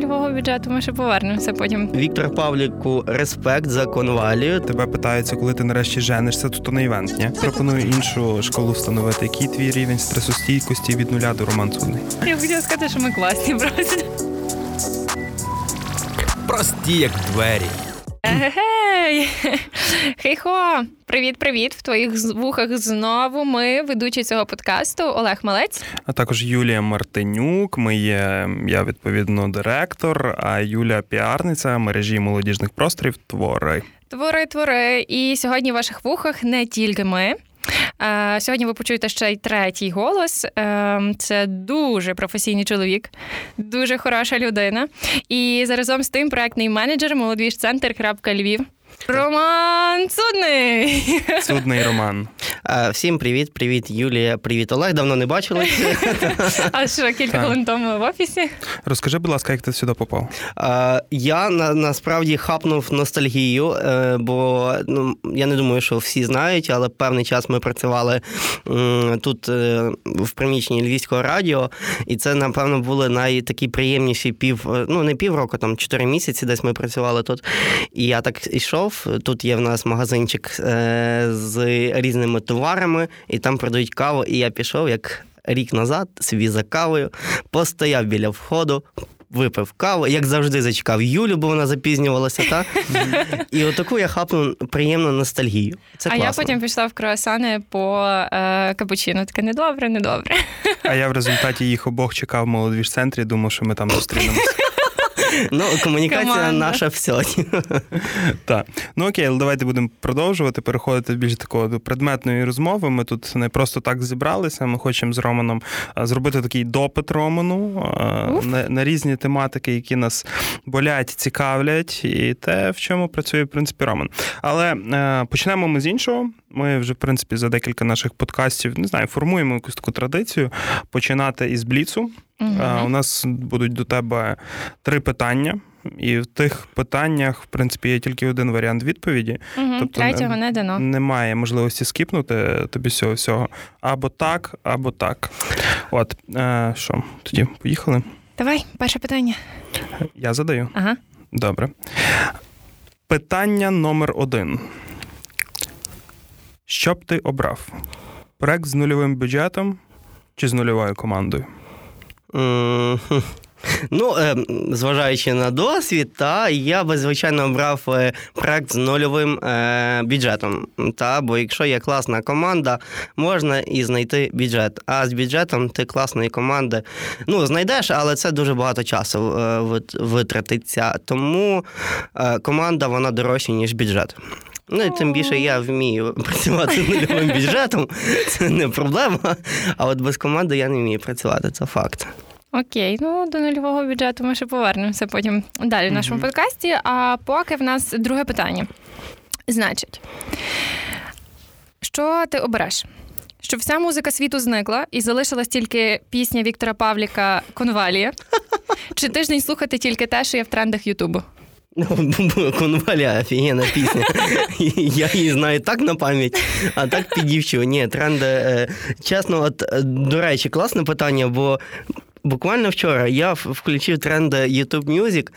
нульового бюджету. Ми ще повернемося потім. Віктор Павліку, респект за конвалію. Тебе питаються, коли ти нарешті женишся, то то не івент, ні? Пропоную іншу школу встановити. Який твій рівень стресостійкості від нуля до роман? Я хотіла сказати, що ми класні просто. Прості, як двері. Гей! Хей-хо! Привіт-привіт! В твоїх вухах знову ми, ведучі цього подкасту, Олег Малець. А також Юлія Мартинюк. Ми є я відповідно директор, а Юлія піарниця мережі молодіжних просторів твори. Твори, твори. І сьогодні в ваших вухах не тільки ми. Е, Сьогодні ви почуєте ще й третій голос. Е, Це дуже професійний чоловік, дуже хороша людина. І заразом з тим проектний менеджер молодіж центр Львів. Роман Судний. Судний роман. Всім привіт, привіт, Юлія, привіт, Олег. Давно не бачились. А що кілька хвилин тому в офісі? Розкажи, будь ласка, як ти сюди попав? Я на, насправді хапнув ностальгію, е, бо ну, я не думаю, що всі знають, але певний час ми працювали тут е, в приміщенні Львівського радіо, і це, напевно, були найтакі приємніші пів, е, ну не півроку, там чотири місяці десь ми працювали тут. І я так ішов. Тут є в нас магазинчик е, з різними товарами, і там продають каву. І я пішов як рік назад собі за кавою, постояв біля входу. Випив каву, як завжди зачекав Юлю, бо вона запізнювалася, та? І отаку я хапнув приємну ностальгію. Це а класно. я потім пішла в круасани по е, капучино. Таке недобре, недобре. А я в результаті їх обох чекав в молодіж центрі, думав, що ми там зустрінемося. Ну, комунікація Команда. наша все. Так, ну окей, але давайте будемо продовжувати, переходити більш такого до предметної розмови. Ми тут не просто так зібралися. Ми хочемо з Романом зробити такий допит Роману а, на, на різні тематики, які нас болять, цікавлять, і те, в чому працює в принципі Роман. Але е, почнемо ми з іншого. Ми вже в принципі за декілька наших подкастів не знаю, формуємо якусь таку традицію починати із бліцу. Е, У нас будуть до тебе три питання, і в тих питаннях, в принципі, є тільки один варіант відповіді. Мгм, тобто Третього не- не дано. Немає можливості скіпнути тобі всього всього. Або так, або так. От е, що, тоді поїхали. Давай, перше питання. Я задаю. Ага. Добре. Питання номер один. Що б ти обрав? Проект з нульовим бюджетом чи з нульовою командою? Хм. Ну, е, зважаючи на досвід, та я би звичайно обрав е, проект з нульовим е, бюджетом. Та, бо якщо є класна команда, можна і знайти бюджет. А з бюджетом ти класної команди ну, знайдеш, але це дуже багато часу е, витратиться. Тому е, команда вона дорожча, ніж бюджет. Ну і тим більше я вмію працювати нульовим бюджетом, це не проблема. А от без команди я не вмію працювати, це факт. Окей, ну до нульового бюджету ми ще повернемося потім далі в нашому подкасті. А поки в нас друге питання. Значить, що ти обереш? Щоб вся музика світу зникла і залишилась тільки пісня Віктора Павліка Конвалія? Чи тиждень слухати тільки те, що є в трендах Ютубу? Конваля, офігенна пісня. Я її знаю так на пам'ять, а так підівчу. Ні, тренди. е, Чесно, от, е, до речі, класне питання, бо. Буквально вчора я включив тренди YouTube Music,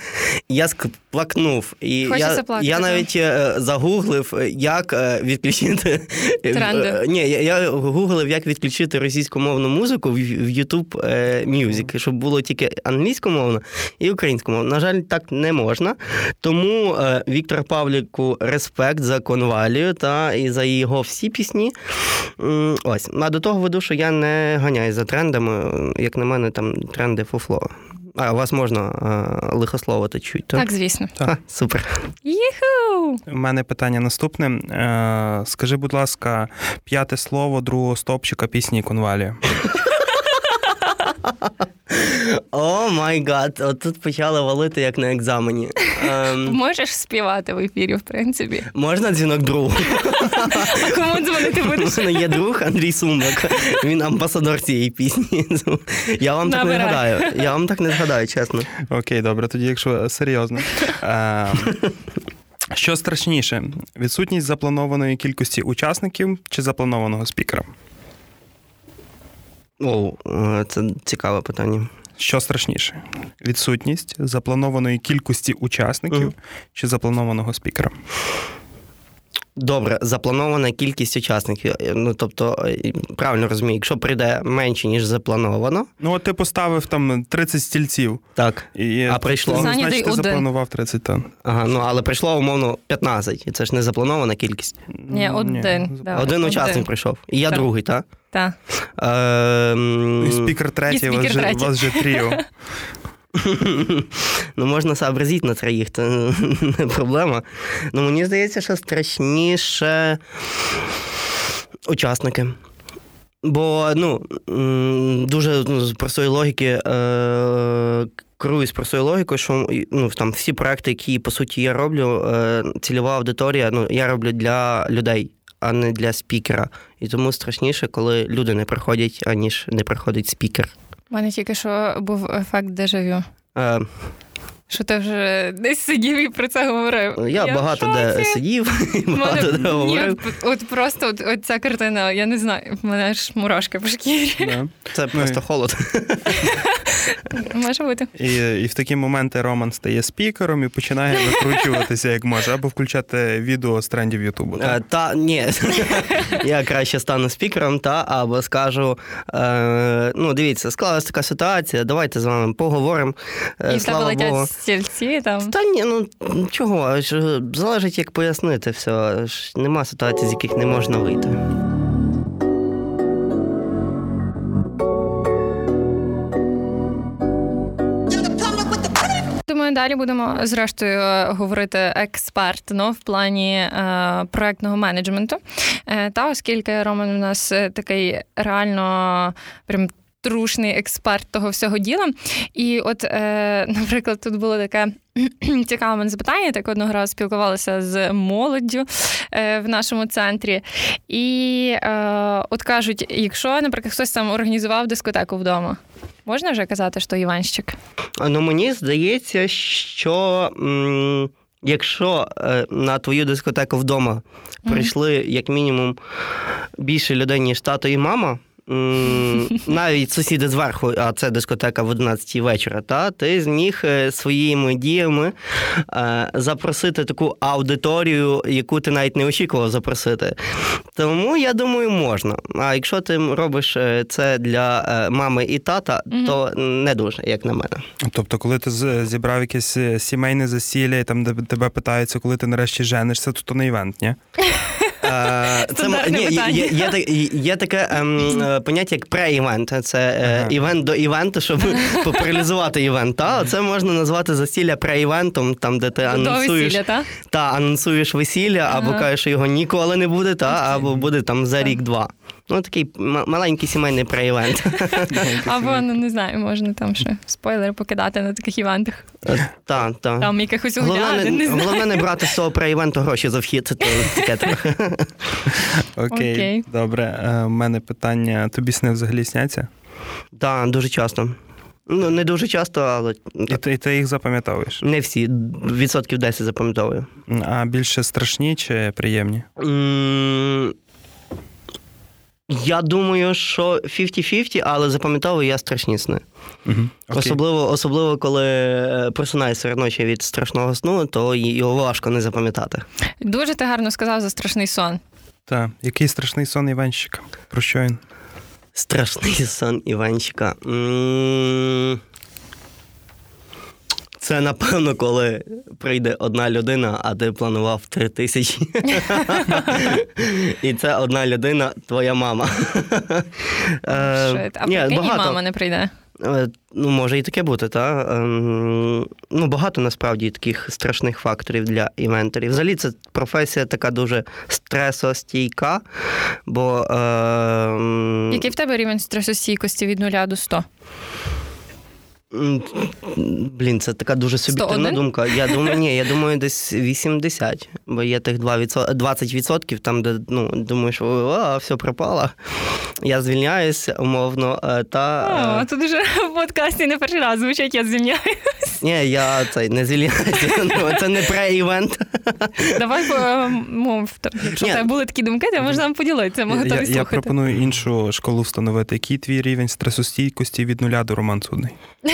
я сплакнув. І Хочеться я, плакати, я навіть е, загуглив, як е, відключити е, Тренди. Ні, я, гуглив, як відключити російськомовну музику в, YouTube Music, щоб було тільки англійськомовно і українськомовно. На жаль, так не можна. Тому Віктор Павліку респект за конвалію та і за його всі пісні. Ось. А до того веду, що я не ганяю за трендами. Як на мене, там тренди фуфло. А вас можна е, лихословити чуть, так? Так, звісно. А, супер. Їху! У мене питання наступне. Е, скажи, будь ласка, п'яте слово другого стопчика пісні Конвалія. Oh my God, от тут почали валити як на екзамені. Ем, Можеш співати в ефірі, в принципі. можна дзвінок другу? А кому дзвонити У будеш? мене є друг Андрій Сумак. Він амбасадор цієї пісні. Я вам так не Набирай. згадаю. Я вам так не згадаю, чесно. Окей, добре, тоді, якщо серйозно. Е, що страшніше: відсутність запланованої кількості учасників чи запланованого спікера? О, е, це цікаве питання. Що страшніше? Відсутність запланованої кількості учасників mm. чи запланованого спікера? Добре, запланована кількість учасників. Ну тобто, е, правильно розумію, якщо прийде менше, ніж заплановано, Ну, от ти поставив там 30 стільців. так. І А прийшло? Ну, значить, ти запланував 30 тонн. Ага, ну але прийшло умовно 15, і це ж не запланована кількість. Ні, один. Да, Один учасник прийшов. І я Так. другий, так? Так. Ем, І спікер третій, у вас спікер же- третій. вас же тріо. ну, можна сообразити на троїх, це не проблема. Ну, мені здається, що страшніше учасники. Бо ну, дуже ну, з простої логіки е, керуюсь простою логікою, що ну, там, всі проекти, які по суті я роблю, е, цільова аудиторія, ну, я роблю для людей, а не для спікера. І тому страшніше, коли люди не приходять, аніж не приходить спікер. Мене тільки що був ефект дежавю. Е, Що ти вже десь сидів і про це говорив. я, в багато де шоці. сидів, і В мене- багато де Ні, говорив. от просто от, от ця картина, я не знаю, в мене аж мурашки по шкірі. Да. Це просто холод. Може бути. І, і в такі моменти Роман стає спікером і починає викручуватися як може, або включати відео з трендів Ютубу. Е, Та ні, я краще стану спікером, та або скажу: е, ну, дивіться, склалася така ситуація, давайте з вами поговоримо. Е, І Слава Богу. Стільці там. Та ні, ну чого? Залежить, як пояснити все. Нема ситуацій, з яких не можна вийти. Думаю, далі будемо зрештою говорити експертно в плані е, проектного менеджменту. Е, та оскільки Роман у нас е, такий реально прям. Трушний експерт того всього діла. І от, е, наприклад, тут було таке цікаве мене запитання. Так одного разу спілкувалася з молоддю е, в нашому центрі. І е, от кажуть: якщо, наприклад, хтось там організував дискотеку вдома, можна вже казати, що Іванщик? Ну мені здається, що м, якщо е, на твою дискотеку вдома прийшли як мінімум більше людей, ніж тато і мама. М, Навіть сусіди зверху, а це дискотека в 11 вечора, та ти зміг е, своїми діями е, запросити таку аудиторію, яку ти навіть не очікував запросити. Тому я думаю, можна. А якщо ти робиш е, це для е, мами і тата, то не дуже, як на мене. Тобто, коли ти зібрав якесь е, сімейне засілля, і там де тебе питаються, коли ти нарешті женишся, то то не івент, ні? Це ні, є, є, є, є таке ем, е, поняття як пре-івент. Це е, Ага. івент до івенту, щоб популяризувати івент. Та це можна назвати засілля пре-івентом, там де ти анонсуєш весілля, та? та анонсуєш весілля, або Ага. кажеш, що його ніколи не буде, та або буде там за рік-два. Ну такий м- маленький сімейний пре-івент. Або ну не знаю, можна там ще спойлери покидати на таких івентах. Е, Та, та. Там якихось Головне не не, знаю. головне не брати з цього пре-івенту гроші за вхід, це таке трохи. Окей, Окей. добре. Е, У мене питання: тобі сни взагалі сняться? Так, дуже часто. Ну, не дуже часто, але І ти, і ти їх запам'ятовуєш? не всі. Відсотків 10 запам'ятовую. А більше страшні чи приємні? М, Я думаю, що 50-50, але запам'ятовую я страшні сни. Угу. Особливо, особливо, коли е, просинаюся серед ночі від страшного сну, то його важко не запам'ятати. Дуже ти гарно сказав за страшний сон. Так. Який страшний сон Іванщика? Про що він? Страшний сон Іванчика. М, Це напевно, коли прийде одна людина, а ти планував три тисячі. І це одна людина, твоя мама. Е, А прикинь, мама не прийде. Е, Ну, може і таке бути, так? Ну, багато насправді таких страшних факторів для івентерів. Взагалі, це професія така дуже стресостійка, бо. Е, Який в тебе рівень стресостійкості від 0 до 100? Блін, це така дуже суб'єктивна 101? думка. Я думаю, ні, я думаю, десь 80. Бо є тих 2 відсо- 20%, там, де ну, думаєш, о, все пропало. Я звільняюсь умовно. е, Та О, тут уже в подкасті не перший раз звучить, я звільняю. е, ні, я цей не звільняюся. Ну, Це не pre-івент. Давай е, мов. то, Якщо тебе були такі думки, то можна нам поділитися. Ми Я, готові я слухати. пропоную іншу школу встановити. Який твій рівень стресостійкості від нуля до Роман Судний?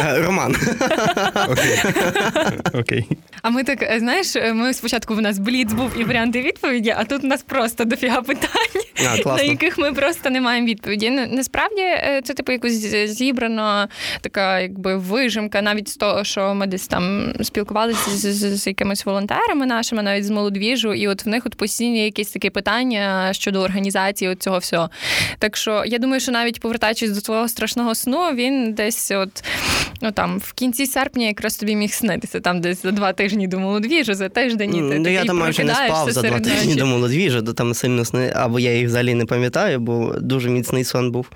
Роман. Окей. Окей. А ми так, е, знаєш, е, ми спочатку в нас бліц був і варіанти відповіді, а тут у нас просто дофіга питань, А, на яких ми просто не маємо відповіді. Ну, Насправді е, це типу якось зібрана така якби вижимка, навіть з того, що ми десь там спілкувалися з, з, з якимись волонтерами нашими, навіть з молодвіжу, і от в них от постійні якісь такі питання щодо організації от цього всього. Так що я думаю, що навіть повертаючись до твого страшного сну, він десь от ну там в кінці серпня якраз тобі міг снитися, там десь за два тижні до молодвіжу, за тиждень і ти Ну, я там майже не спав за два тижні ночі. до молодвіжа, то там сильно сни, або я їх взагалі не пам'ятаю, бо дуже міцний сон був.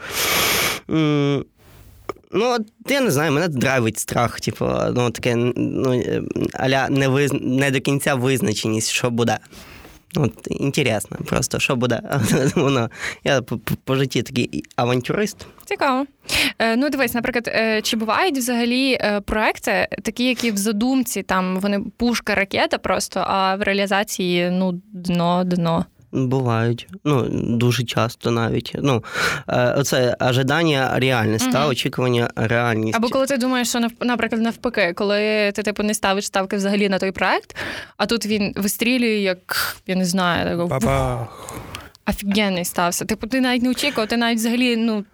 Ну, я не знаю, мене драйвить страх, типу, ну таке, ну, е, аля не, виз... не до кінця визначеність, що буде. От інтересно, просто що буде. Воно, я по, по- житті такий авантюрист. Цікаво. Е, ну, дивись, наприклад, е, чи бувають взагалі е, проекти, такі, які в задумці, там вони пушка, ракета просто, а в реалізації ну, дно, дно. Бувають. Ну, дуже часто навіть. Ну, це оце ожидання реальність, та очікування реальність. Або коли ти думаєш, що наприклад, навпаки, коли ти типу не ставиш ставки взагалі на той проект, а тут він вистрілює, як я не знаю, такого Бабах. Офігенний стався. Типу, ти навіть не очікував, ти навіть взагалі, ну,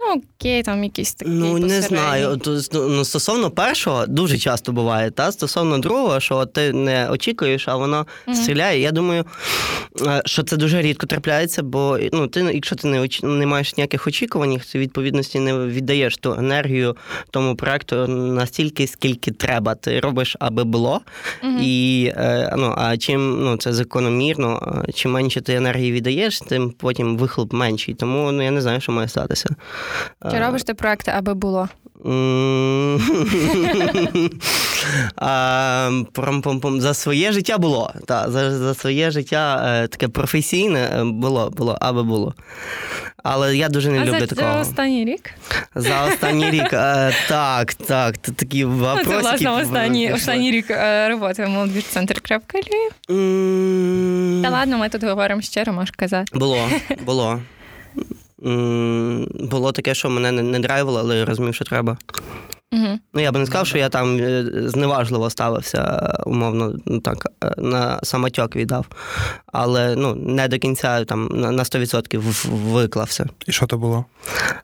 ну окей, там якийсь такий. Ну, не знаю. То, ну, стосовно першого, дуже часто буває, та стосовно другого, що ти не очікуєш, а воно Мгм. стріляє. Я думаю, е, що це дуже рідко трапляється, бо ну, ти, якщо ти не, оч... не маєш ніяких очікувань, ти відповідності не віддаєш ту енергію тому проекту настільки, скільки треба. Ти робиш, аби було. Мгм. І е, ну, а чим ну, це закономірно, е, чим менше ти енергії віддаєш, тим потім вихлоп менший. Тому ну, я не знаю, що має статися. Чи Е, робиш ти проекти, аби було? А. За своє життя було. Та, за, за своє життя е, таке професійне е, було, було, аби було. Але я дуже не а люблю за, такого. за останній рік? За останній рік. е, так, так. Це такі Ну, вопросики. це, власне, останній, останній рік е, роботи в молодіж центр крапка Львів. М, Та ладно, ми тут говоримо щиро, можеш казати. Було, було. Було таке, що мене не, не драйвило, але я розумів, що треба. Угу. Ну, я би не сказав, що я там е, зневажливо ставився, умовно, ну так, е, на самотьок віддав. Але ну, не до кінця там на на 100% виклався. І що то було?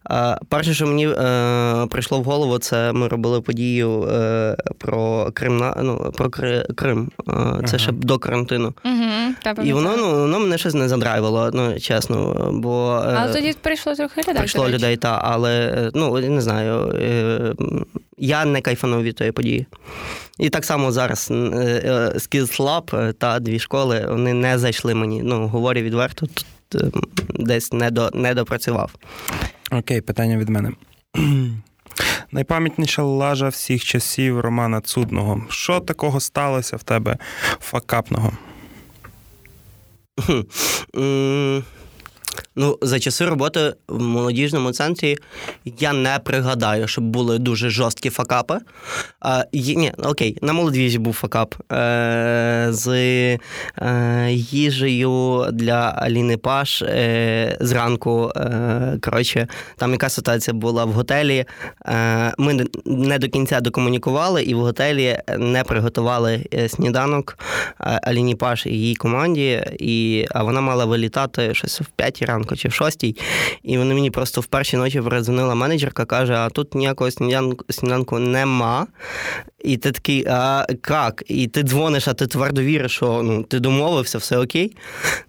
А, перше, що мені е, прийшло в голову, це ми робили подію е, про Крим, на- ну, про Крим. Е, це Ага. ще до карантину. Угу. І воно, ну, воно мене щось не задрайвило, ну, чесно. Бо, е, Але тоді прийшло трохи людей. Прийшло людей, та, але е, ну не знаю. Я не кайфанув від тої події. І так само зараз е, е, Skills Lab е, та дві школи вони не зайшли мені. Ну, говорю відверто, тут е, десь не допрацював. Окей, питання від мене. Найпам'ятніша лажа всіх часів Романа Цудного. Що такого сталося в тебе факапного? Ну, за часи роботи в молодіжному центрі я не пригадаю, щоб були дуже жорсткі факапи. А, є- ні, окей, на молодіжі був факап е, з е, їжею для Аліни Паш е, зранку. Е, коротше, там яка ситуація була в готелі. Е, ми не- не до кінця докомунікували, і в готелі не приготували е, сніданок е, Аліні Паш і її команді. І, а вона мала вилітати щось в 5 ранку чи в 6. І вони мені просто в першій ночі передзвонила менеджерка, каже: а тут ніякого сніданку, сніданку нема. І ти такий, а як? І ти дзвониш, а ти твердо віриш, що ну, ти домовився, все окей.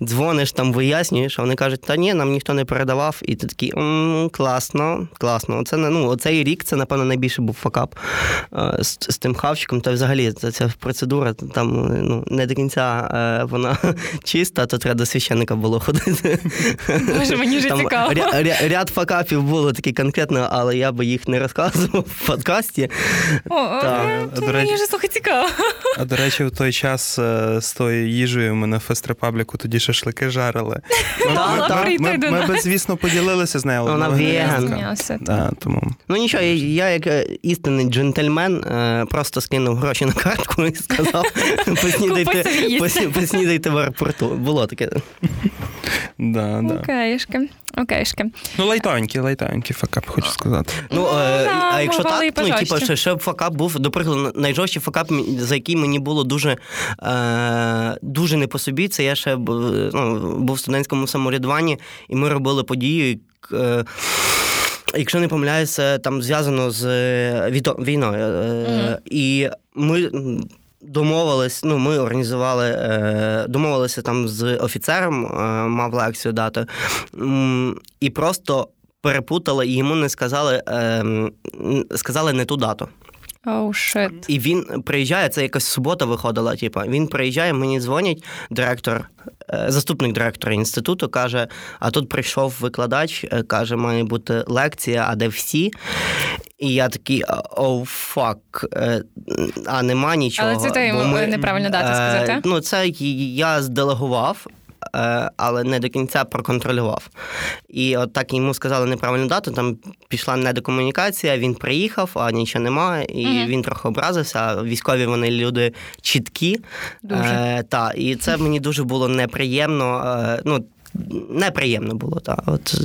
Дзвониш там, вияснюєш, а вони кажуть, та ні, нам ніхто не передавав. І ти такий, м-м, класно, класно. Оце, ну, оцей рік це, напевно, найбільше був факап е, з, з тим хавчиком. Та взагалі ця, ця процедура там ну, не до кінця е, вона чиста, то треба до священника було ходити. Може, мені вже Там цікаво. ря- ря- ряд факапів було такі конкретно, але я би їх не розказував в подкасті. О, А, до Мені вже слухай цікаво. А до речі, в той час е, з тою їжею ми на Фест Репабліку тоді шашлики жарили. Ми, ми, ми, ми би, звісно, поділилися з нею. Вона вона веганка. Да, тому Ну нічого, я, я як е, істинний джентльмен е, просто скинув гроші на картку і сказав: поснідайте в аеропорту. Було таке. Да, да. Окейшки, окейшки. Ну, лайтовенький, лайтовенький факап, хочу сказати. Ну, Ну, е, да, а якщо бували і так, ну, типу, пожорстче. ще, ще б факап був, до прикладу, найжорстчий факап, за який мені було дуже, е, дуже не по собі, це я ще б- ну, був в студентському самоврядуванні, і ми робили подію. Е, Якщо не помиляюся, там зв'язано з е, віто- війною. Е, І ми м, домовились, ну, ми організували, е, домовилися там з офіцером, е, мав лекцію дати, і просто перепутали, і йому не сказали, е, сказали не ту дату. Оу, шит. І він приїжджає, це якась субота виходила. Типу, він приїжджає, мені дзвонять директор, заступник директора інституту, каже: а тут прийшов викладач, каже, має бути лекція, а де всі. І я такий, оу, фак, е, а нема нічого. Але це ти йому бо неправильно дату е, сказав, так? Ну, це я зделегував. е, Але не до кінця проконтролював. І от так йому сказали неправильну дату. Там пішла недокомунікація, він приїхав, а нічого немає, і Мгм. він трохи образився. Військові вони люди чіткі. Дуже. Е, та, і це мені дуже було неприємно. Е, ну, неприємно було, та, от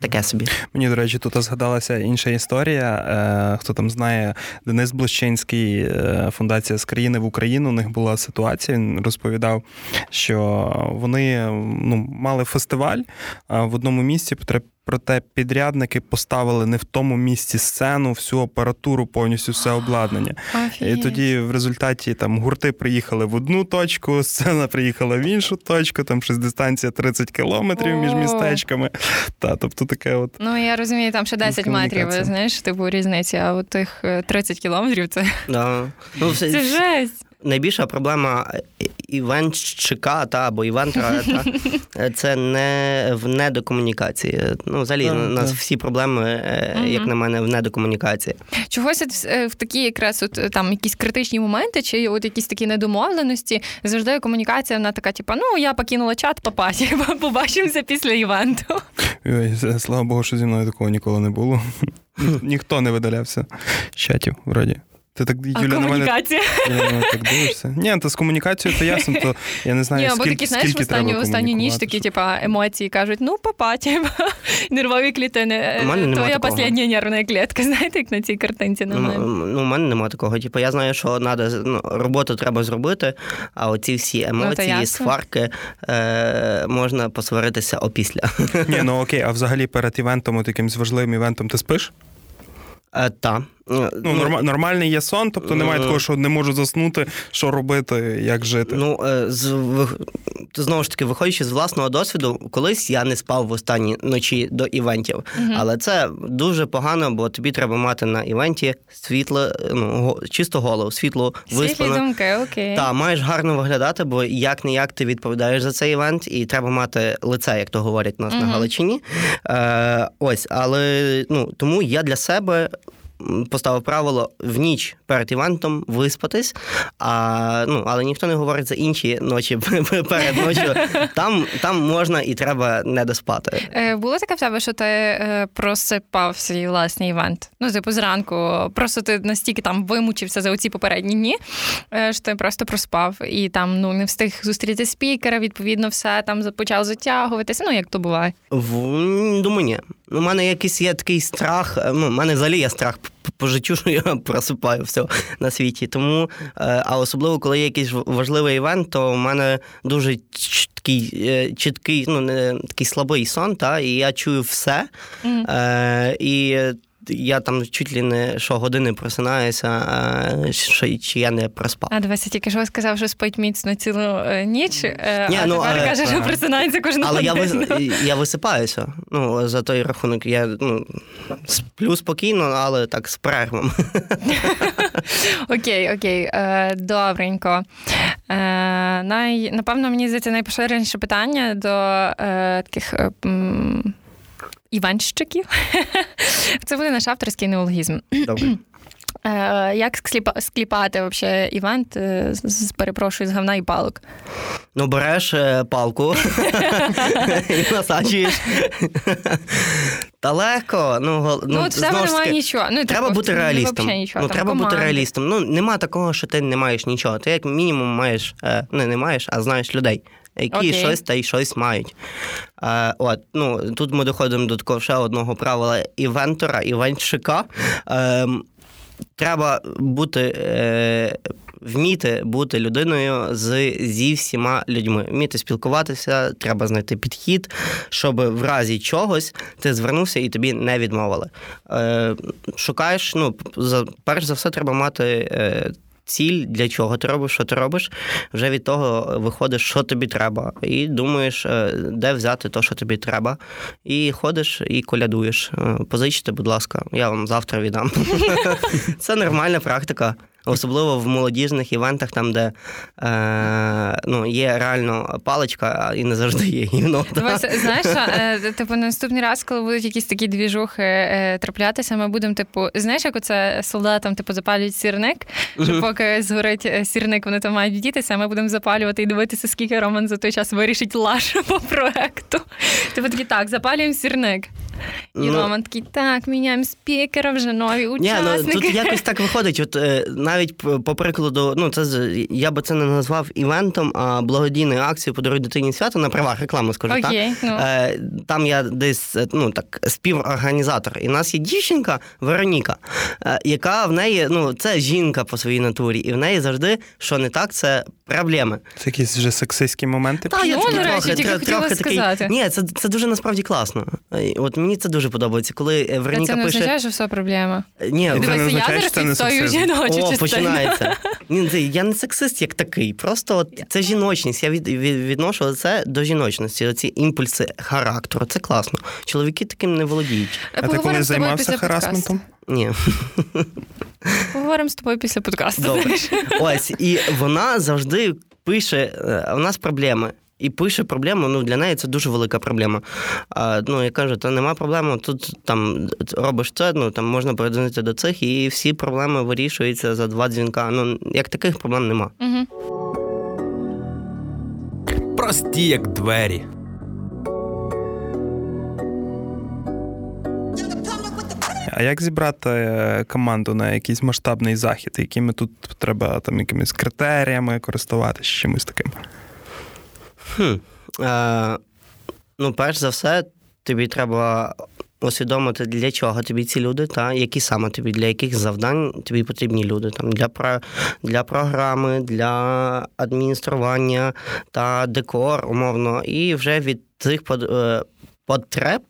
таке собі. Мені, до речі, тут згадалася інша історія. Е, Хто там знає, Денис Блощинський, е, фундація з країни в Україну. У них була ситуація. Він розповідав, що вони ну, мали фестиваль в одному місці. Проте підрядники поставили не в тому місці сцену, всю апаратуру, повністю все обладнання. І тоді в результаті там гурти приїхали в одну точку, сцена приїхала в іншу точку, там щось дистанція 30 кілометрів між містечками. Та, тобто таке от. Ну, я розумію, там ще 10 метрів, знаєш, типу різниці, а от тих е, 30 кілометрів це, Да. Ну, все, це жесть. найбільша проблема івентщика та або івентера та, е, це не в недокомунікації. Ну, взагалі, у нас всі проблеми, е, як на мене, в недокомунікації. Чогось в, е, такі якраз от е, там якісь критичні моменти, чи от якісь такі недомовленості, завжди комунікація вона така, типу, ну я покинула чат, папа, типу, побачимося після івенту. Ой, слава Богу, що зі мною такого ніколи не було. Ніхто не видалявся з чатів, вроді. Ти так, А Юля, на мене комунікація. я на мене так дивишся. Ні, то з комунікацією то ясно, то я не знаю, Ні, або скільки, такі, знаєш, в останню, треба в останню ніч такі, типа, емоції кажуть, ну, папа, типа, нервові клітини. У нема Твоя остання нервна клітка, знаєте, як на цій картинці на Ну, мене. ну, у мене немає такого. Типу, я знаю, що надо, ну, роботу треба зробити, а оці всі емоції, ясно. сварки е, можна посваритися опісля. Ні, ну окей, а взагалі перед івентом, от якимсь важливим івентом, ти спиш? Е, та. Ну, норма- нормальний є сон, тобто немає Е. такого, що не можу заснути, що робити, як жити. Ну, е, з, знову ж таки, виходячи з власного досвіду, колись я не спав в останні ночі до івентів. Але це дуже погано, бо тобі треба мати на івенті світло, ну, го- чисто голову, світло Світлі думки, окей. Та маєш гарно виглядати, бо як не як ти відповідаєш за цей івент, і треба мати лице, як то говорять у нас на Галичині. Е, ось, але ну тому я для себе. Поставив правило в ніч перед івентом виспатись, а, ну, але ніхто не говорить за інші ночі перед ночі. Там, там можна і треба не доспати. Е, Було таке в тебе, що ти е, просипав свій власний івент? Ну, типу, зранку, просто ти настільки там вимучився за оці попередні дні, е, що ти просто проспав і там ну не встиг зустріти спікера, відповідно, все там почав затягуватися. Ну, як то буває. В, думаю, ні. У мене якийсь є такий страх. Ну, у мене взагалі є страх по життю, що я просипаю все на світі. Тому, е, а особливо, коли є якийсь важливий івент, то в мене дуже чіткий, е, чіткий, ну не такий слабий сон, та, і я чую все. Е, і я там чуть ли не щогодини просинаюся, а, що, чи я не проспав. А дивися, тільки що сказав, що спить міцно цілу е, ніч, е, Ні, а ну, тепер але- каже, що просинається кожну Але я, годину. вис... я висипаюся. Ну, за той рахунок я ну, сплю спокійно, але так з перервом. Окей, окей, е, добренько. Най, напевно, мені здається, найпоширеніше питання до таких. М, Івенщиків. Це буде наш авторський неологізм. Добре. Е, як скліпа- скліпати вообще івент перепрошую, з говна і палок? Ну, береш е, палку і насаджуєш. Та легко. Ну, гол- Ну, от знову немає таки, нічого. Ну, Треба типу, бути реалістом. Нічого. ну, Там треба бути реалістом. Ну, нема такого, що ти не маєш нічого. Ти як мінімум маєш, не, не маєш, а знаєш людей, які Окей. щось та й щось мають. Е, от, ну, тут ми доходимо до такого ще одного правила івентора, івентщика. Е, треба бути. Е, Вміти бути людиною з, зі всіма людьми, вміти спілкуватися, треба знайти підхід, щоб в разі чогось ти звернувся і тобі не відмовили. Е, шукаєш, ну, за, перш за все, треба мати е, ціль, для чого ти робиш, що ти робиш. Вже від того виходиш, що тобі треба, і думаєш, е, де взяти то, що тобі треба. І ходиш і колядуєш. Е, Позичте, будь ласка, я вам завтра віддам. Це нормальна практика. Особливо в молодіжних івентах, там, де е, ну, є реально паличка, і не завжди є гівно. Знаєш, що, е, типу, на наступний раз, коли будуть якісь такі двіжухи е, траплятися, ми будемо, типу, знаєш, як оце солдатам типу, запалюють сірник, що поки згорить е, сірник, вони там мають дітися, а ми будемо запалювати і дивитися, скільки Роман за той час вирішить лаш по проекту. Типу такі, так, запалюємо сірник. І Ну, Роман такий, так, міняємо спікера, вже нові Ні, ну тут якось так виходить. От е, навіть по прикладу, ну це я би це не назвав івентом, а благодійною акцією подаруй дитині свято на правах реклами, скажу так. Ну. Е, Там я десь е, ну так співорганізатор. І в нас є дівчинка Вероніка, яка в неї, ну це жінка по своїй натурі, і в неї завжди, що не так, це проблеми. Це якісь вже сексистські моменти. Та, я Ну, до речі, трохи, трохи такий- Ні, це, це дуже насправді класно. Е, От мені це дуже подобається. Коли е, Та Вероніка це не пише. означає, що все проблема. Ні, Це не Дивися, я зараз що це не відстою жіночу О, починається. Ні, це- я не сексист як такий. Просто от це жіночність. Я від, від, відношу це до жіночності. Оці імпульси характеру. Це класно. Чоловіки таким не володіють. А ти коли займався харасментом? Ні. Поговоримо з тобою після подкасту. Добре. Ось, і вона завжди пише: е, у нас проблеми. І пише проблему, ну для неї це дуже велика проблема. А, ну, я кажу, та нема проблеми, тут там робиш це, ну там можна передзвонити до цих, і всі проблеми вирішуються за два дзвінка. Ну, як таких проблем нема. Угу. Прості, як двері. А як зібрати е, команду на якийсь масштабний захід? Якими тут треба там якимись критеріями користуватися, чимось таким? Хм. Е, ну, перш за все, тобі треба усвідомити, для чого тобі ці люди, та які саме тобі, для яких завдань тобі потрібні люди. Там, для, про, для програми, для адміністрування та декор, умовно. І вже від цих е, потреб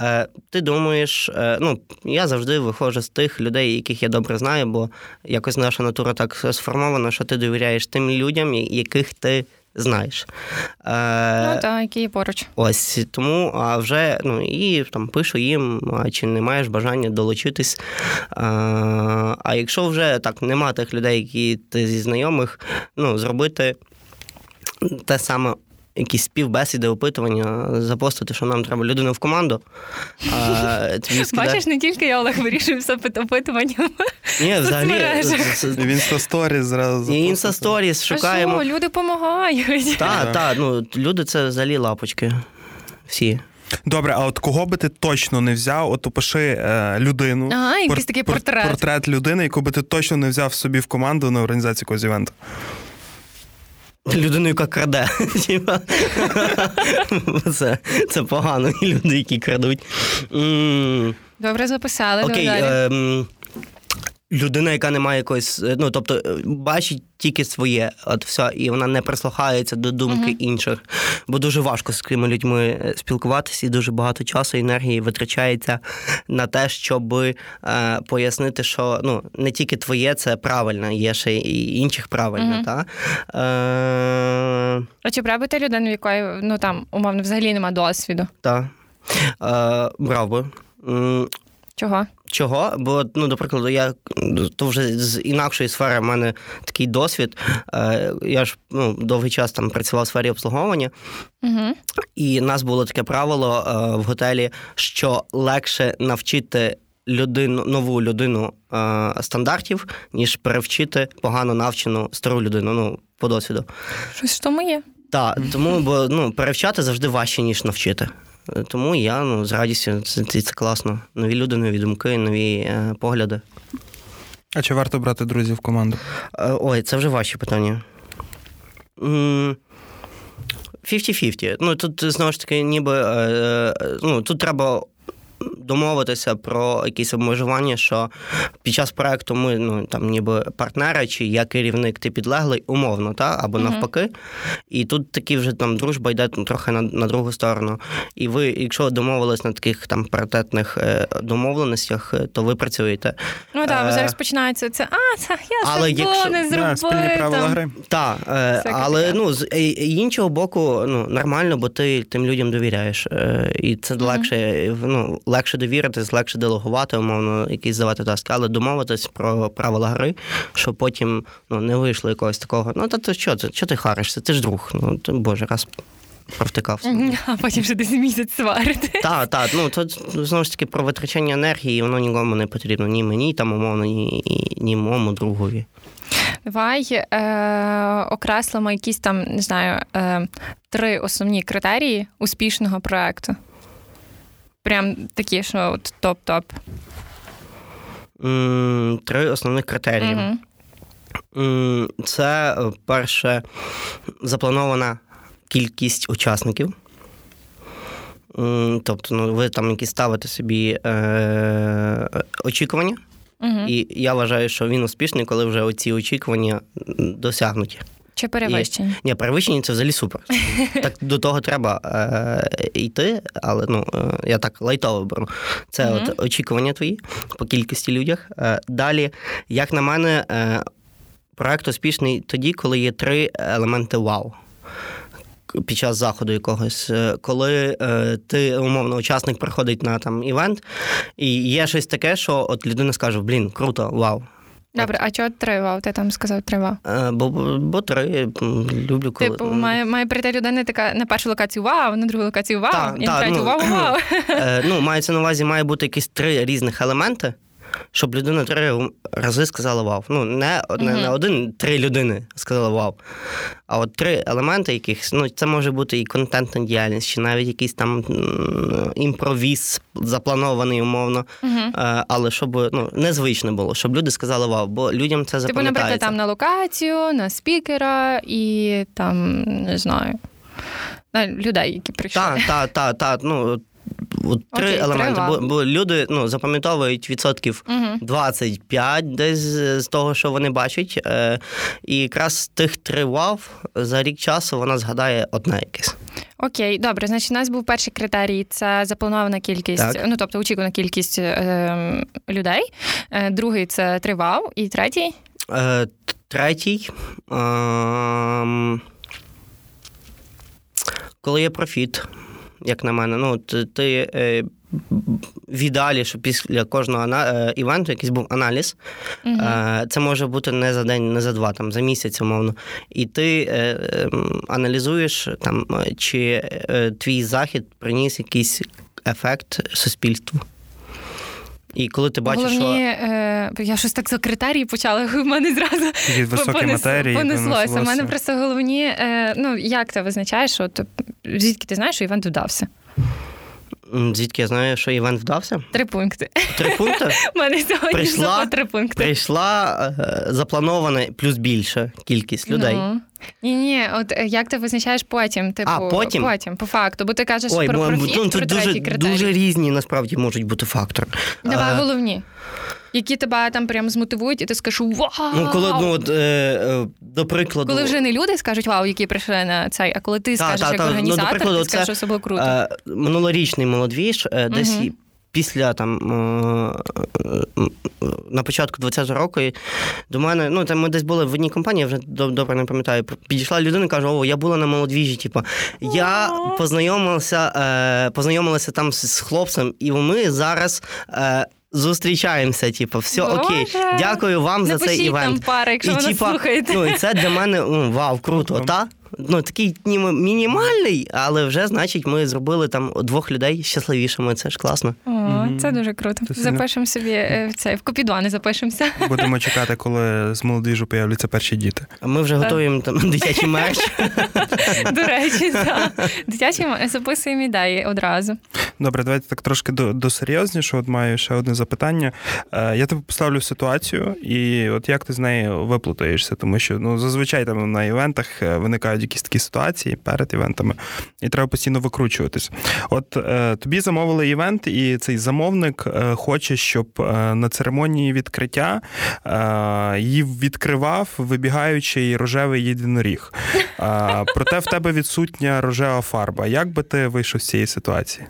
е, ти думаєш, е, ну, я завжди виходжу з тих людей, яких я добре знаю, бо якось наша натура так сформована, що ти довіряєш тим людям, яких ти знаєш. Е, Ну так, які поруч. Ось тому, а вже ну і там пишу їм, а чи не маєш бажання долучитись. А, а якщо вже так нема тих людей, які ти зі знайомих, ну зробити те саме. Якісь співбесіди, опитування, запостити, що нам треба людину в команду. А, тобі скидає- Бачиш, не тільки я Олег вирішую все опитуванням. Ні, взагалі, в інстасторі зразу. і інстасторіс шукаємо. А що, люди допомагають. Так, так, ну люди це взагалі лапочки. Всі. Добре, а от кого би ти точно не взяв? От опиши е, людину. Ага, якийсь пор- такий пор- портрет. Портрет людини, яку би ти точно не взяв собі в команду на організацію якогось івенту. Людину, яка краде. Це, це погано, люди, які крадуть. Добре записали. Окей. Людина, яка не має якоїсь, е, ну тобто е, бачить тільки своє, от все, і вона не прислухається до думки uh-huh. інших. Бо дуже важко з такими людьми е, спілкуватися, і дуже багато часу і енергії витрачається на те, щоб е, пояснити, що ну не тільки твоє це правильно, є ще і інших правильно. Uh-huh. Та? Е... А чи правити людину, в якої ну там умовно взагалі нема досвіду? Так. Е, брав би. Чого? Чого? Бо, ну, до прикладу, я то вже з інакшої сфери в мене такий досвід. Е, я ж ну, довгий час там працював в сфері обслуговування, угу. і в нас було таке правило е, в готелі, що легше навчити людину, нову людину е, стандартів, ніж перевчити погано навчену стару людину. Ну, по досвіду. Щось в тому є. Так, тому бо ну, перевчати завжди важче, ніж навчити. Тому я ну, з радістю це, це класно. Нові люди, нові думки, нові е, погляди. А чи варто брати друзів в команду? Е, ой, це вже ваші питання. 50-50. Ну, тут знову ж таки, ніби е, е, ну, тут треба домовитися про якісь обмежування, що під час проекту ми ну там ніби партнери, чи я керівник, ти підлеглий, умовно, та або uh навпаки. І тут такі вже там дружба йде трохи на на другу сторону. І ви, якщо домовились на таких там паритетних е, домовленостях, е, то ви працюєте. Ну так, е, зараз починається це. А, це я але якщо... не зробив. Да, спільні правила гри. Так, е, але ну з іншого боку, ну нормально, бо ти тим людям довіряєш. Е, і це легше, ну легше довіритись, легше делегувати, умовно, якісь здавати таски, але домовитись про правила гри, щоб потім ну, не вийшло якогось такого. Ну, та то що ти? Що ти харишся? Ти ж друг. Ну, ти, Боже, раз. Провтикався. А потім вже десь місяць сварити. Так, так. Ну тут знову ж таки про витрачання енергії, воно нікому не потрібно. Ні мені, там, умовно, ні, ні моєму другові. Давай е, окреслимо якісь там, не знаю, е, три основні критерії успішного проекту. Прям такі, що от топ-топ. Три основних критерії. Угу. Це е, перше запланована кількість учасників. Тобто, ну, ви там якісь ставите собі е, очікування. Угу. І я вважаю, що він успішний, коли вже оці очікування досягнуті. Чи перевищення? І, ні, перевищення це взагалі супер. Так до того треба е, йти, але ну е, я так лайтово беру. Це mm-hmm. от очікування твої по кількості людях. Е, далі, як на мене, е, проект успішний тоді, коли є три елементи вау. Під час заходу якогось, е, коли е, ти, умовно, учасник приходить на там івент, і є щось таке, що от людина скаже: Блін, круто, вау. Добре, а чого тривав? Ти там сказав тривав? А, бо бо три люблю коли. Типу, має має прийти людина така на першу локацію вау, на другу локацію вау, та, і на третю ну, вау, вау. Е, ну, мається на увазі, має бути якісь три різних елементи щоб людина три рази сказала вау. Ну, не не, не один три людини сказали вау. А от три елементи, яких ну, це може бути і контентна діяльність, чи навіть якийсь там імпровіз запланований умовно. Uh-huh. Але щоб ну, незвично було, щоб люди сказали вау, бо людям це запам'ятається. Типу, наприклад, там на локацію, на спікера і там не знаю. На людей, які прийшли. Так, так, так, так. Ну, три Окей, елементи. Бо, бо люди ну, запам'ятовують відсотків угу. 25 десь з того, що вони бачать. Е, І якраз тих три вау за рік часу вона згадає одне якесь. Окей, добре. Значить, у нас був перший критерій це запланована кількість, так. ну тобто очікувана кількість е, людей. Е, Другий це три вау. І третій? Е, Третій. Е, коли є профіт як на мене. Ну, ти, ти е, в ідеалі, що після кожного е, івенту якийсь був аналіз. Угу. Е, це може бути не за день, не за два, там, за місяць, умовно. І ти е, ем, аналізуєш, там, чи е, твій захід приніс якийсь ефект суспільству. І коли ти бачиш, Головні, що... е, я щось так за критерії почала, в мене зразу Від високі матерії понеслося. У мене просто головні, е, ну як ти визначаєш, от, звідки ти знаєш, що івент вдався? Звідки я знаю, що івент вдався? Три пункти. Три пункти? У мене сьогодні прийшла, три пункти. Прийшла е, запланована плюс більша кількість людей. Ну. Ні, ні, от е, як ти визначаєш потім? Типу, а, потім? потім, по факту, бо ти кажеш Ой, про профіт, ну, про дуже, дуже різні насправді можуть бути фактори. Давай а, головні. які тебе там прям змотивують, і ти скажеш вау! Ну, коли, ну, от, е, е, до прикладу. Коли вже не люди скажуть вау, які прийшли на цей, а коли ти скажеш як організатор, ну, до прикладу, ти скажеш, що це було круто. Е, минулорічний молодвіж, е, десь угу після там е, на початку 20-го року до мене, ну там ми десь були в одній компанії, я вже добре не пам'ятаю. Підійшла людина і каже: О, я була на молодвіжі. Типу, я познайомилася, е, познайомилася там з хлопцем, і ми зараз. Е, зустрічаємося, типу, все Боже. окей. Дякую вам Напишіть за цей івент. Там пари, якщо і, типу, слухаєте. Ну, і це для мене ну, вау, круто, та? Ну, такий мінімальний, але вже, значить, ми зробили там двох людей щасливішими. Це ж класно. О, Це дуже круто. Це Запишемо собі е, в цей в копідвани запишемося. Будемо чекати, коли з молодіжу появляться перші діти. А ми вже готуємо там дитячий мерч. До речі, так. Дитячі записуємо ідеї одразу. Добре, давайте так трошки до до серйознішого. От маю ще одне запитання. Е, я тебе поставлю в ситуацію, і от як ти з нею виплутаєшся, тому що ну зазвичай там на івентах е, виникають якісь такі ситуації перед івентами, і треба постійно викручуватись. От е, тобі замовили івент, і цей замовник е, хоче, щоб е, на церемонії відкриття е, її відкривав, вибігаючий рожевий єдиноріг. Проте в тебе відсутня рожева фарба. Як би ти вийшов з цієї ситуації?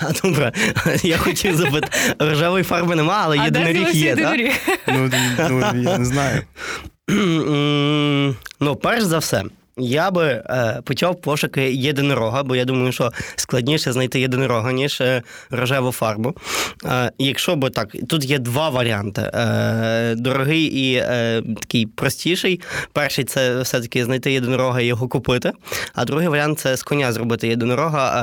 А добре, я хотів запитати, рожевої фарби нема, але єдиноріг є, так? Ну, ну, я не знаю. Ну, перш за все, я би е, почав пошуки єдинорога, бо я думаю, що складніше знайти єдинорога, ніж е, рожеву фарбу. Е, якщо би так, тут є два варіанти: Е, дорогий і е, такий простіший. Перший це все-таки знайти єдинорога і його купити. А другий варіант це з коня зробити єдинорога,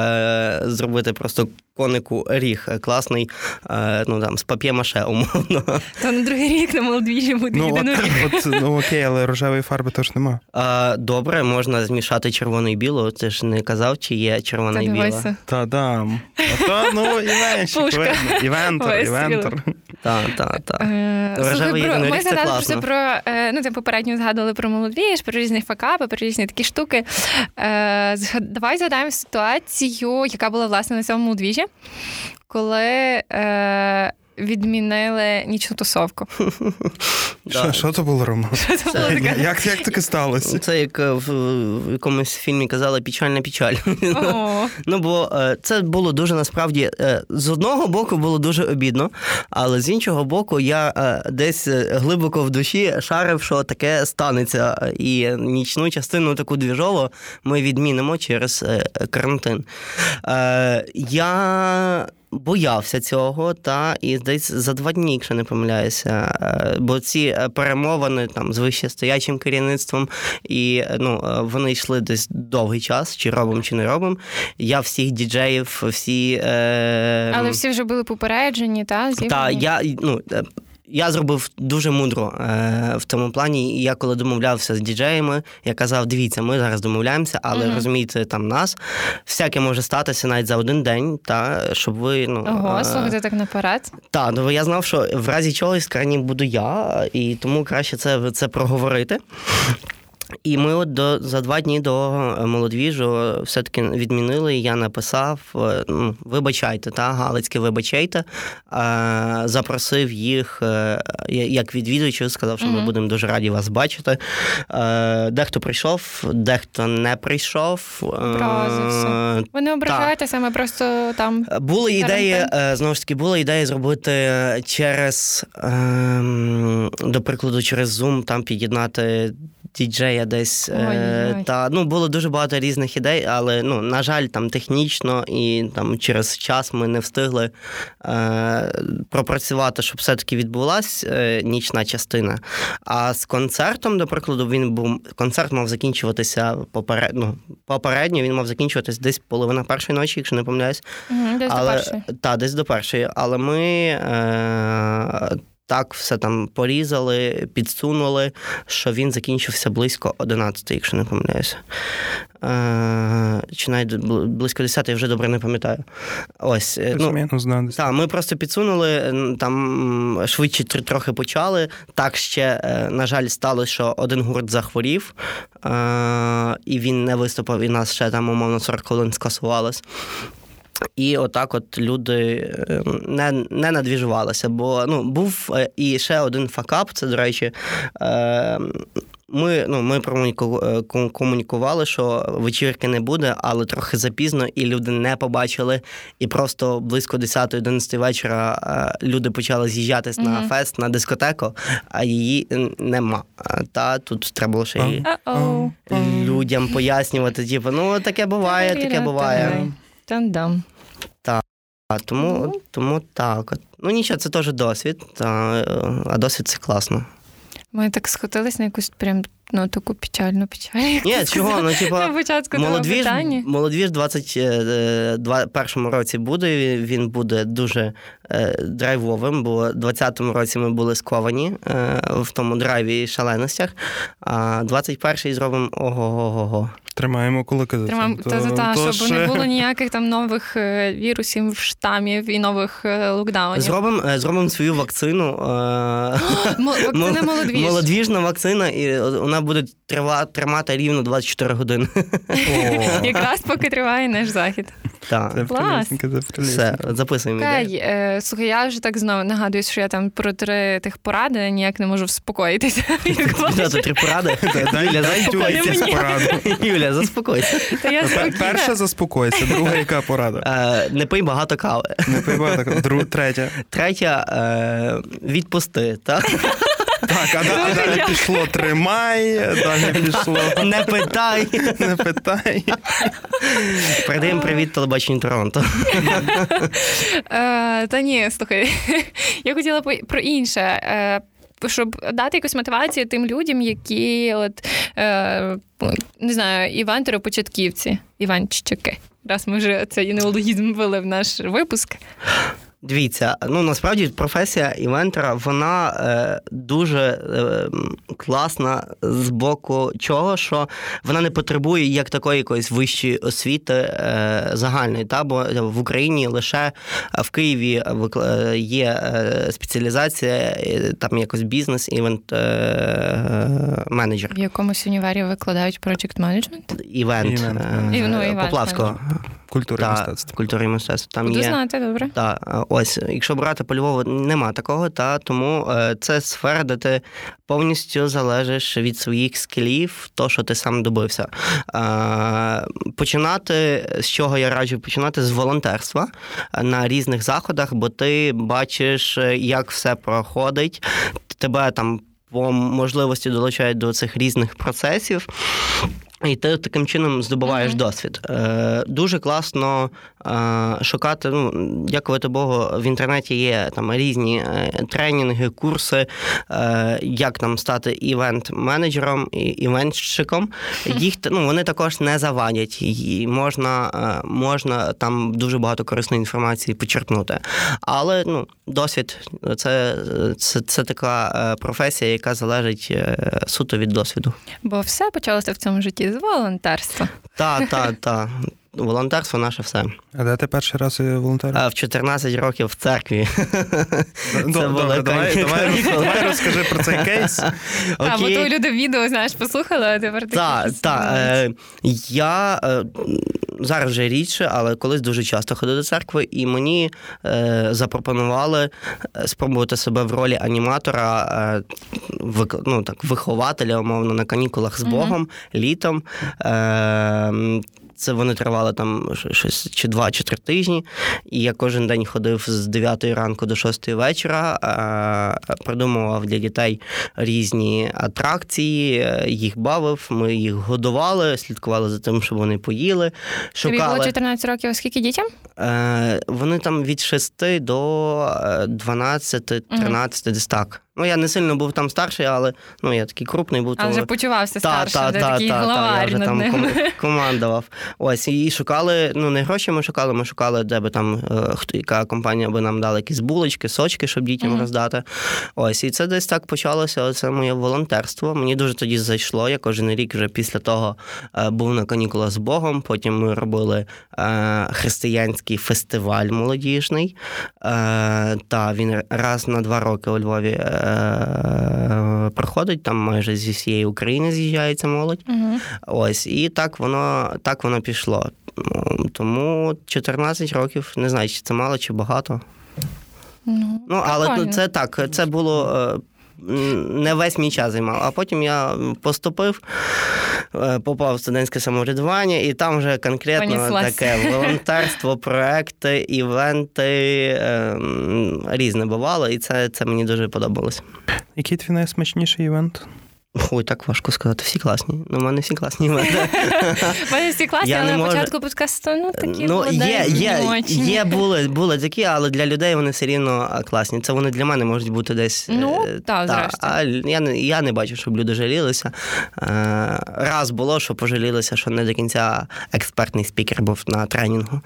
е, зробити просто конику ріг класний, е, ну там з пап'є-маше, умовно. Та на другий рік на молодвіжі буде ну. От, от, ну окей, але рожевої фарби теж нема. А, Добре, можна змішати червону і білу. Ти ж не казав, чи є червона і біла. Та дам. А то, ну, івенчик, івентор, івентор. Так, так, так. Ми згадали просто про е, ну, ти попередньо згадували про молодвіж, про різні факапи, про різні такі штуки. Е, давай згадаємо ситуацію, яка була власне на цьому молодвіжі, коли е, відмінили нічну тусовку. Що це було, Рома? Як як таке сталося? Це як е, в якомусь фільмі казали печальна печаль. Ну, бо е, це було дуже насправді е, з одного боку було дуже обідно, але з іншого боку, я десь глибоко в душі шарив, що таке станеться. І нічну частину таку двіжову ми відмінимо через карантин. Я боявся цього, та і десь за два дні, якщо не помиляюся. Е, бо ці е, перемовини там з вищестоячим керівництвом, і ну е, вони йшли десь довгий час, чи робимо, чи не робимо. Я всіх діджеїв, всі. Е... Але всі вже були попереджені, та? Так, я ну. Я зробив дуже мудро е, в цьому плані. І я коли домовлявся з діджеями, я казав: дивіться, ми зараз домовляємося, але mm розумієте, там нас всяке може статися навіть за один день, та щоб ви ну Ого, е, слухайте так наперед. Так, ну я знав, що в разі чогось крайні буду я, і тому краще це, це проговорити. І ми от до за два дні до е, молодвіжу все-таки відмінили. Я написав: е, ну, вибачайте, та Галицьке, вибачайте, запросив їх е, як відвідувачів, сказав, що mm-hmm. ми будемо дуже раді вас бачити. Дехто прийшов, дехто не прийшов. Образився. Ви не ображаєтеся, ми просто там. Були ідеї, знову ж таки, була ідея зробити через, ем, до прикладу, через Zoom там під'єднати діджея десь. Е, та ну було дуже багато різних ідей, але ну, на жаль, там технічно і там через час ми не встигли е, пропрацювати, щоб все-таки відбулася е, нічна частина. А з концертом, до прикладу, він був концерт мав закінчуватися поперед, ну, попередньо, він мав закінчуватись десь половина першої ночі, якщо не помиляюсь. Угу, десь але, до першої. Та, десь до першої. Але ми. Е, так все там порізали, підсунули, що він закінчився близько 11, якщо не помиляюся. Е, чи навіть близько 10, я вже добре не пам'ятаю. Ось. Е, ну, так, Ми просто підсунули, там швидше трохи почали. Так ще, е, на жаль, сталося, що один гурт захворів, і він не виступив, і нас ще там, умовно, 40 хвилин скасувалось. І отак, от люди е, не не надвіжувалися. Бо ну, був е, і ще один факап. Це, до речі, е, ми ну, ми комунікували, що вечірки не буде, але трохи запізно, і люди не побачили. І просто близько 10-11 вечора люди почали з'їжджатись mm-hmm. на фест, на дискотеку, а її нема. Та тут треба було ще й людям пояснювати. Типу, ну таке буває, таке буває. Там-дам. Так. Тому ну. тому так. Ну нічого, це теж досвід, та, а досвід це класно. Ми так схотились на якусь прям ну, таку печальну печаль. Ні, чого? Ну, типа, на початку молодвіж, молодвіж в 21 році буде. Він буде дуже е, драйвовим, бо в 20-му році ми були сковані е, в тому драйві і шаленостях, а 21-й зробимо ого-го-го. Тримаємо кулаки за Тримаємо це. та, та, щоб ще... не було ніяких там нових е, вірусів, штамів і нових е, локдаунів. Зробимо зробимо свою вакцину. Вакцина молодвіж. Молодвіжна вакцина, і вона буде тримати рівно 24 години. Якраз поки триває наш захід. Так. Клас. Все, записуємо. Е, слухай, я вже так знову нагадую, що я там про три тих поради ніяк не можу вспокоїтися. Три поради? Юля, заспокойся. Перша заспокойся, друга яка порада? Е, не пий багато кави. Не пий багато кави. Третя. Третя е, відпусти, так? Так, а, а далі пішло тримай, далі пішло. Не питай. Не питай. Передаємо привіт телебаченню Торонто. Е, та ні, слухай, я хотіла про інше. Е, щоб дати якусь мотивацію тим людям, які от е, не знаю, івентери-початківці, іванчики. Раз ми вже цей неологізм ввели в наш випуск. Дивіться, ну насправді професія івентера вона е, дуже е, класна з боку чого, що вона не потребує як такої якоїсь вищої освіти е, загальної. Та бо в Україні лише в Києві е, є е, спеціалізація, е, там якось бізнес, івент менеджер. В якомусь універі викладають project management? Івент, івент. Ну, Поплавського. Культури і мистецтва. Культури мистецтва. Там Буду є... знати, добре. Та, ось, якщо брати по Львову, нема такого, та тому е, це сфера, де ти повністю залежиш від своїх скілів, то, що ти сам добився. Е, починати з чого я раджу починати з волонтерства на різних заходах, бо ти бачиш, як все проходить, тебе там по можливості долучають до цих різних процесів. І ти таким чином здобуваєш uh-huh. досвід. Е, Дуже класно е, шукати. Ну, дякувати Богу, в інтернеті є там різні е, тренінги, курси, е, як там стати івент-менеджером і івентщиком. Їх ну, вони також не завадять. І можна е, можна там дуже багато корисної інформації почерпнути. Але ну, досвід це, це, це така е, професія, яка залежить е, суто від досвіду. Бо все почалося в цьому житті з волонтерства. Так, так, так. Волонтерство наше все. А де ти перший раз волонтерив? В 14 років в церкві. Добре, давай давай, розкажи про цей кейс. А, бо то люди відео, знаєш, послухали, а тепер Так, так. Е, я е, зараз вже рідше, але колись дуже часто ходив до церкви, і мені е, запропонували спробувати себе в ролі аніматора, ну, так, вихователя, умовно, на канікулах з Богом літом. Це вони тривали там щось чи два, чи три тижні. І я кожен день ходив з 9 ранку до 6 вечора, придумував для дітей різні атракції, їх бавив, ми їх годували, слідкували за тим, щоб вони поїли. Шукали. Тобі було 14 років, скільки дітям? Е, вони там від 6 до 12-13, десь так. Ну, я не сильно був там старший, але ну, я такий крупний був. А вже почувався старшим, та, де такий та, главар та, я вже над там ним. командував. Ось, і шукали, ну не гроші ми шукали, ми шукали, де би там е, хто яка компанія би нам дала якісь булочки, сочки, щоб дітям mm-hmm. роздати. Ось, і це десь так почалося. Це моє волонтерство. Мені дуже тоді зайшло. Я кожен рік вже після того е, був на канікулах з Богом. Потім ми робили е, християнський фестиваль молодіжний. Та він раз на два роки у Львові. Е, проходить, там майже зі всієї України з'їжджається молодь. Угу. Ось, і так воно так воно пішло. Тому 14 років, не знаю, чи це мало, чи багато. Ну, Ну, але ну, це так, це було. Не весь мій час займав, а потім я поступив, е, попав в студентське самоврядування, і там вже конкретно Понеслась. таке волонтерство, проекти, івенти е, різне бувало, і це, це мені дуже подобалось. Який твій найсмачніший івент? Ой, так важко сказати. Всі класні. Ну, в мене всі класні. В мене всі класні, але на початку подкасту, ну такі Ну, є, є, є були, були такі, але для людей вони все рівно класні. Це вони для мене можуть бути десь. Ну, е, та, зрештою. А я не, я не бачу, щоб люди жалілися. Е, Раз було, що пожалілися, що не до кінця експертний спікер був на тренінгу.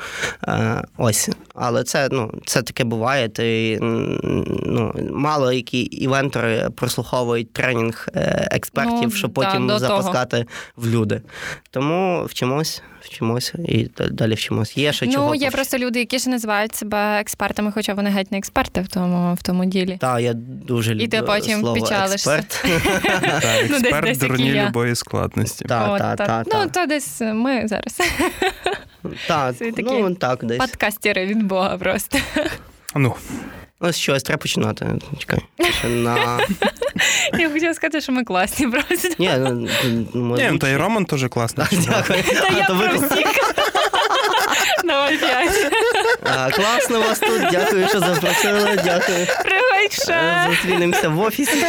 Е, Ось. Але це, ну, це таке буває. Ти, ну, мало які івентори прослуховують тренінг експертів, Ну, щоб да, потім того. запускати в люди. Тому вчимось, вчимось і далі вчимось. Є ще чого. Ну, є просто люди, які ж називають себе експертами, хоча вони геть не експерти в тому, в тому ділі. Так, я дуже люблю І ти потім слово печалишся. експерт. Ну, дурні любої складності. Так, От, так, так. так. Ну, то десь ми зараз Так, ну так, десь. подкастери від Бога просто. Ну, Ось щось треба починати. Чекай. На... Я хотіла сказати, що ми класні просто. Ні, ну, ну, ні, ну, та й Роман теж класний. Та я про всіх. Давай п'ять. А, Класно вас тут, дякую, що запросили. Дякую. Привет, Е. Зустрінемося в офісі.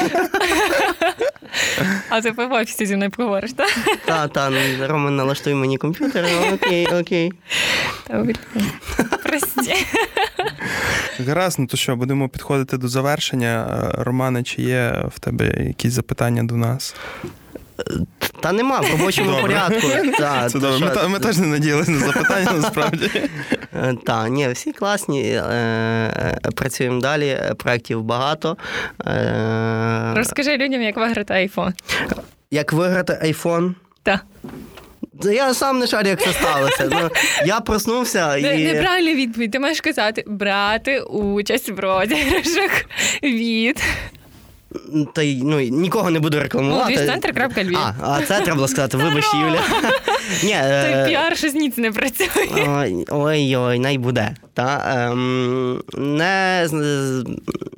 А ти в офісі зі мною поговориш, так? Та, та, Роман налаштуй мені комп'ютер. Ну, Окей, окей. Добре. Прості. Гаразд, ну то що, будемо підходити до завершення. Е, Романе, чи є в тебе якісь запитання до нас? Та нема в робочому Добре. порядку. Та, Це добре. Ми, та- ми теж не надіялися на запитання, насправді. Е, Та, ні, всі класні. е, е, Працюємо далі, проєктів багато. Е, Розкажи людям, як виграти айфон. Як виграти айфон? Так. Я сам не шарю, як це сталося. Ну, я проснувся і. Неправильна відповідь. Ти маєш казати брати участь в розіграшах від Та й ну, нікого не буду рекламувати. Молодіжцентр.львів. А, а це треба було сказати, вибач, Юля. Ні, Той е, піар щось ніц не працює. Ой, ой, ой, най буде. Та, ем, не,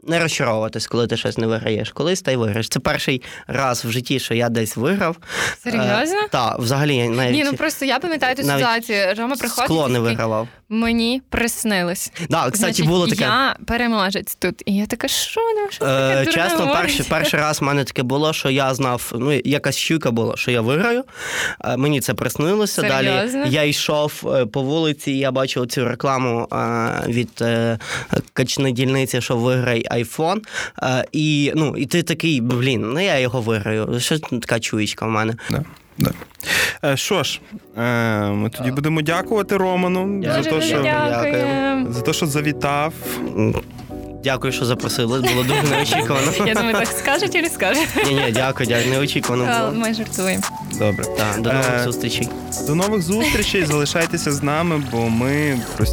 не розчаровуватись, коли ти щось не виграєш. Колись та й виграєш. Це перший раз в житті, що я десь виграв. Серйозно? Так, взагалі навіть Ні, ну просто я пам'ятаю ту ситуацію. Рома приходить. скло не вигравав. Мені приснилось. Да, кстати, Значить, було таке. Я переможець тут. І я така, що ну що це Е, чесно, перший, перший раз в мене таке було, що я знав, ну якась щука була, що я виграю. Е, мені це приснилося. Далі я йшов е, по вулиці, і я бачив цю рекламу е, від е, качни дільниці, що виграй айфон. Е, і, ну, і ти такий, блін, ну я його виграю. Що така чуєчка в мене? Да, да. Е, Що ж, е, ми тоді будемо дякувати Роману за те, що, дякую. за те, що завітав. Дякую, що запросили. Було дуже неочікувано. Я думаю, так скажуть чи не скажуть. Ні, ні, дякую, дякую. Неочікувано було. Ми жартуємо. Добре. Так, до нових Е, зустрічей. До нових зустрічей. Залишайтеся з нами, бо ми прості.